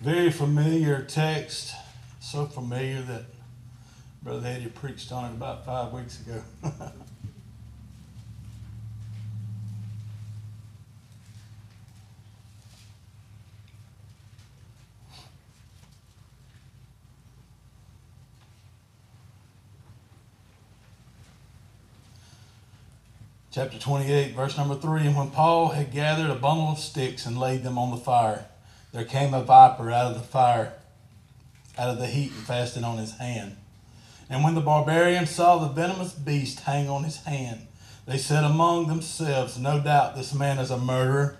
Very familiar text, so familiar that Brother Eddie preached on it about five weeks ago. chapter 28, verse number 3. And when Paul had gathered a bundle of sticks and laid them on the fire, there came a viper out of the fire, out of the heat, and fastened on his hand. And when the barbarians saw the venomous beast hang on his hand, they said among themselves, No doubt this man is a murderer,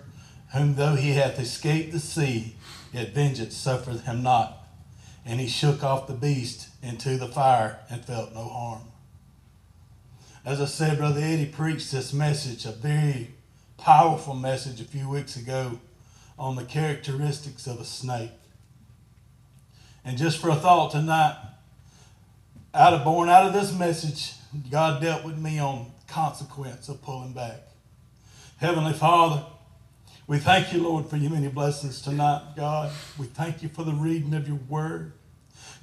whom though he hath escaped the sea, yet vengeance suffereth him not. And he shook off the beast into the fire and felt no harm. As I said, Brother Eddie preached this message, a very powerful message a few weeks ago on the characteristics of a snake. And just for a thought tonight, out of born out of this message, God dealt with me on consequence of pulling back. Heavenly Father, we thank you, Lord, for your many blessings tonight, God. We thank you for the reading of your word.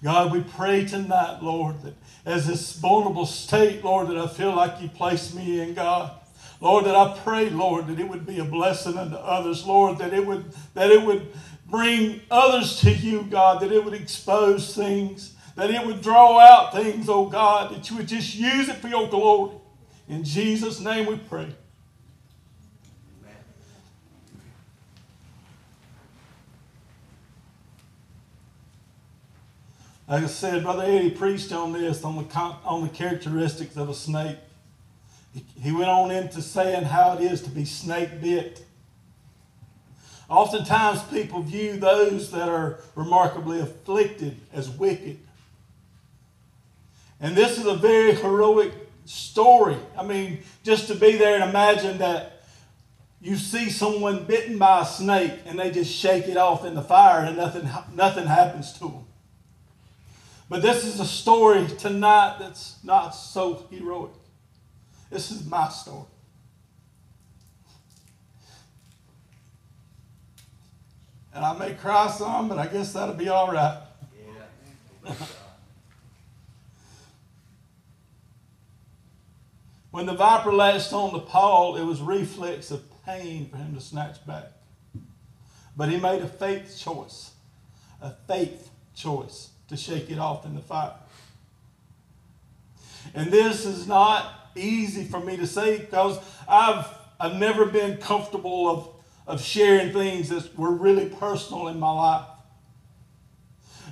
God, we pray tonight, Lord, that as this vulnerable state, Lord, that I feel like you placed me in, God. Lord, that I pray, Lord, that it would be a blessing unto others, Lord, that it would that it would bring others to you, God, that it would expose things, that it would draw out things, oh God, that you would just use it for your glory. In Jesus' name we pray. Like I said, Brother Eddie preached on this, on the, on the characteristics of a snake. He went on into saying how it is to be snake bit. Oftentimes, people view those that are remarkably afflicted as wicked. And this is a very heroic story. I mean, just to be there and imagine that you see someone bitten by a snake and they just shake it off in the fire and nothing, nothing happens to them. But this is a story tonight that's not so heroic. This is my story. And I may cry some, but I guess that'll be all right. When the viper latched on to Paul, it was reflex of pain for him to snatch back. But he made a faith choice. A faith choice to shake it off in the fire. And this is not easy for me to say because I've, I've never been comfortable of, of sharing things that were really personal in my life.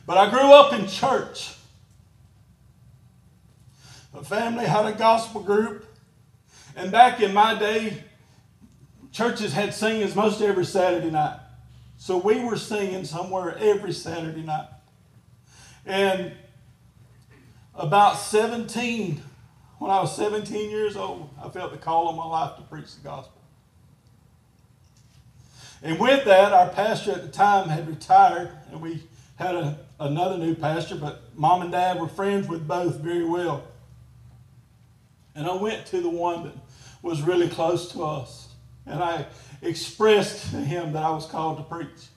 But I grew up in church. My family had a gospel group. And back in my day, churches had singers most every Saturday night. So we were singing somewhere every Saturday night. And about 17, when I was 17 years old, I felt the call of my life to preach the gospel. And with that, our pastor at the time had retired, and we had a, another new pastor, but mom and dad were friends with both very well. And I went to the one that was really close to us, and I expressed to him that I was called to preach.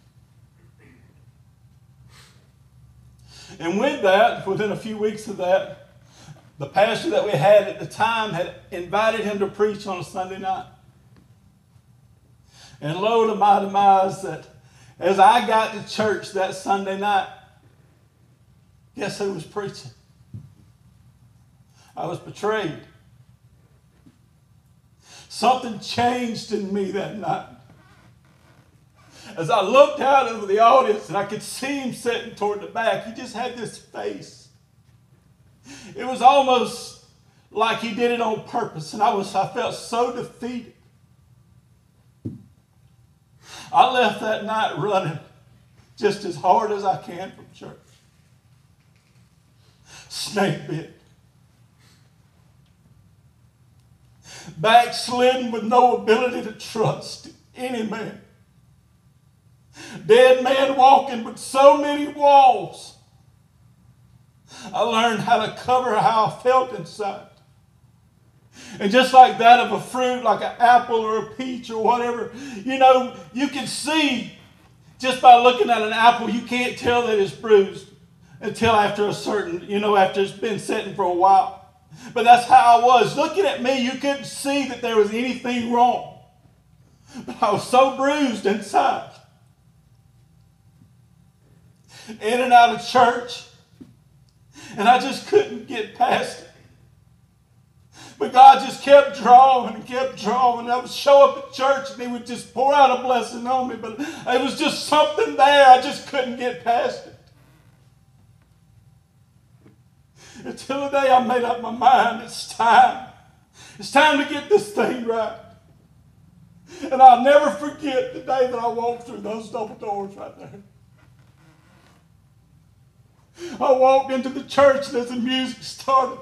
And with that, within a few weeks of that, the pastor that we had at the time had invited him to preach on a Sunday night. And lo to my demise that as I got to church that Sunday night, guess who was preaching? I was betrayed. Something changed in me that night as I looked out over the audience and I could see him sitting toward the back, he just had this face. It was almost like he did it on purpose, and I was I felt so defeated. I left that night running just as hard as I can from church. Snake bit. Backslidden with no ability to trust any man. Dead man walking with so many walls. I learned how to cover how I felt inside. And just like that of a fruit, like an apple or a peach or whatever, you know, you can see Just by looking at an apple, you can't tell that it's bruised until after a certain, you know, after it's been sitting for a while. But that's how I was. Looking at me, you couldn't see that there was anything wrong. But I was so bruised inside. In and out of church. And I just couldn't get past it. But God just kept drawing and kept drawing. I would show up at church and He would just pour out a blessing on me. But it was just something there. I just couldn't get past it. Until the day I made up my mind, it's time. It's time to get this thing right. And I'll never forget the day that I walked through those double doors right there. I walked into the church and as the music started,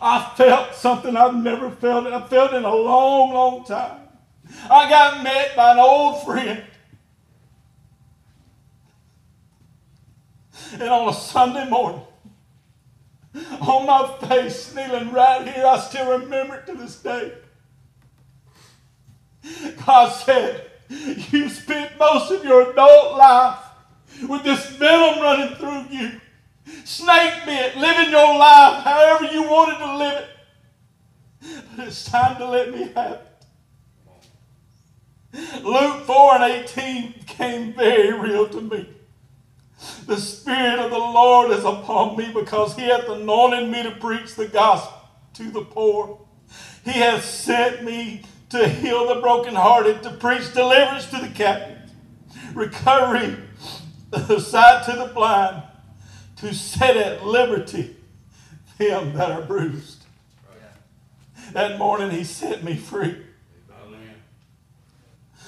I felt something I've never felt. I felt in a long, long time. I got met by an old friend. And on a Sunday morning, on my face, kneeling right here, I still remember it to this day. God said, You spent most of your adult life with this venom running through you snake bit, living your life however you wanted to live it. But it's time to let me have it. Luke 4 and 18 came very real to me. The Spirit of the Lord is upon me because He hath anointed me to preach the gospel to the poor. He hath sent me to heal the brokenhearted, to preach deliverance to the captives, recovery the sight to the blind, to set at liberty them that are bruised. That morning he set me free.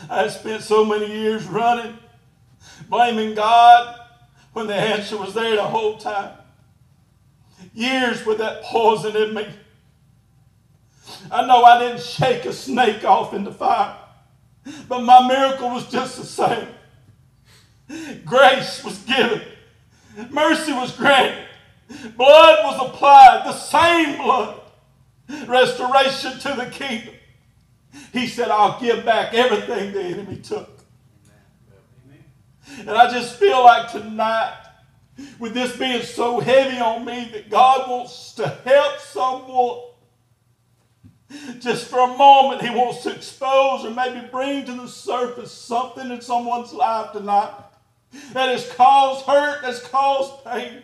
I spent so many years running, blaming God when the answer was there the whole time. Years with that poison in me. I know I didn't shake a snake off in the fire, but my miracle was just the same. Grace was given Mercy was granted. Blood was applied, the same blood. Restoration to the kingdom. He said, I'll give back everything the enemy took. And I just feel like tonight, with this being so heavy on me, that God wants to help someone. Just for a moment, He wants to expose or maybe bring to the surface something in someone's life tonight that has caused hurt, that's caused pain.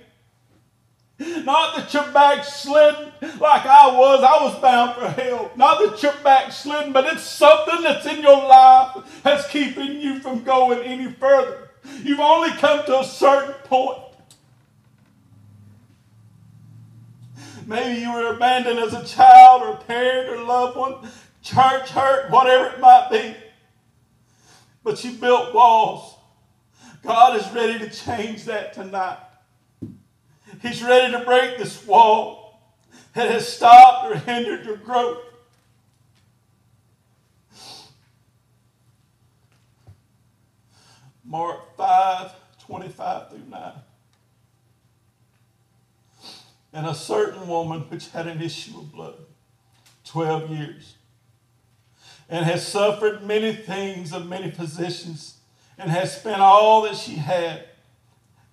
Not that you're backslidden like I was. I was bound for hell. Not that you're backslidden, but it's something that's in your life that's keeping you from going any further. You've only come to a certain point. Maybe you were abandoned as a child or a parent or loved one, church hurt, whatever it might be. But you built walls God is ready to change that tonight. He's ready to break this wall that has stopped or hindered your growth. Mark 5 25 through 9. And a certain woman which had an issue of blood 12 years and has suffered many things of many physicians and had spent all that she had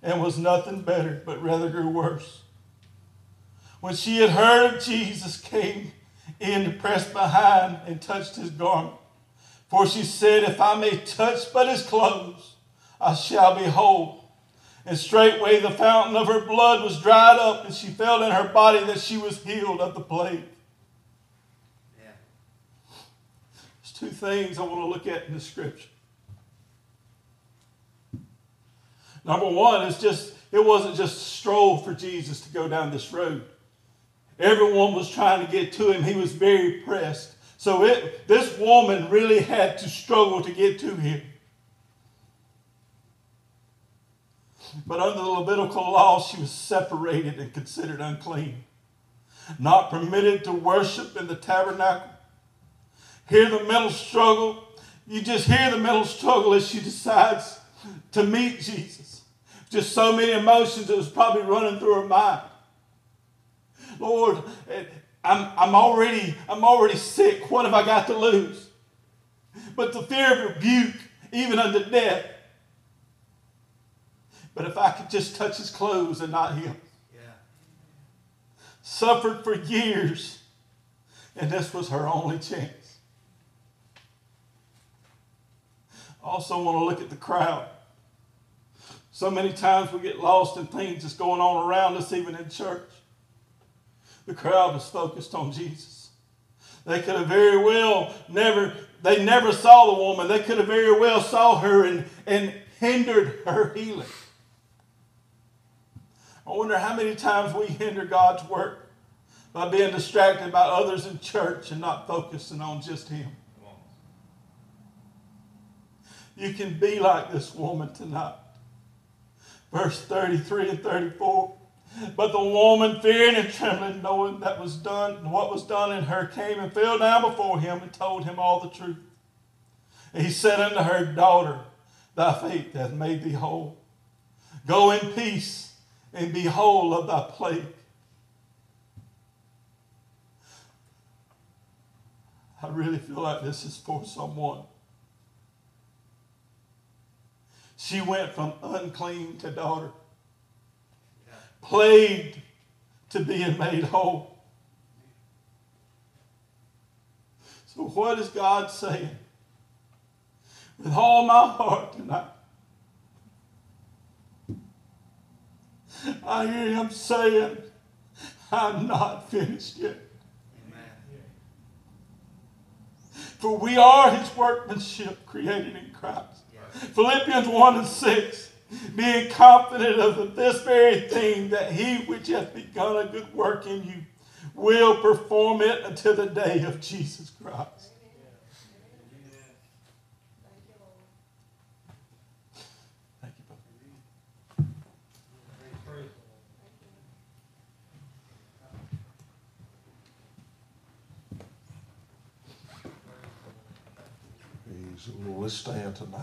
and was nothing better, but rather grew worse. When she had heard of Jesus, came in to press behind and touched his garment. For she said, If I may touch but his clothes, I shall be whole. And straightway the fountain of her blood was dried up, and she felt in her body that she was healed of the plague. Yeah. There's two things I want to look at in the scripture. Number one is just, it wasn't just a stroll for Jesus to go down this road. Everyone was trying to get to him. He was very pressed. So it, this woman really had to struggle to get to him. But under the Levitical law, she was separated and considered unclean, not permitted to worship in the tabernacle. Hear the mental struggle. You just hear the mental struggle as she decides to meet Jesus. Just so many emotions that was probably running through her mind. Lord, eh, I'm, I'm, already, I'm already sick. What have I got to lose? But the fear of rebuke even unto death. But if I could just touch his clothes and not him. Yeah. Suffered for years, and this was her only chance. Also, want to look at the crowd. So many times we get lost in things that's going on around us, even in church. The crowd was focused on Jesus. They could have very well never, they never saw the woman. They could have very well saw her and, and hindered her healing. I wonder how many times we hinder God's work by being distracted by others in church and not focusing on just Him. You can be like this woman tonight. Verse 33 and 34. But the woman, fearing and trembling, knowing that was done, what was done in her, came and fell down before him and told him all the truth. And he said unto her, Daughter, thy faith hath made thee whole. Go in peace and be whole of thy plague. I really feel like this is for someone. She went from unclean to daughter plagued to being made whole. So, what is God saying? With all my heart tonight, I hear Him saying, I'm not finished yet. For we are His workmanship created in Christ. Philippians 1 and 6 being confident of this very thing, that he which hath begun a good work in you will perform it until the day of Jesus Christ. Let's stand tonight.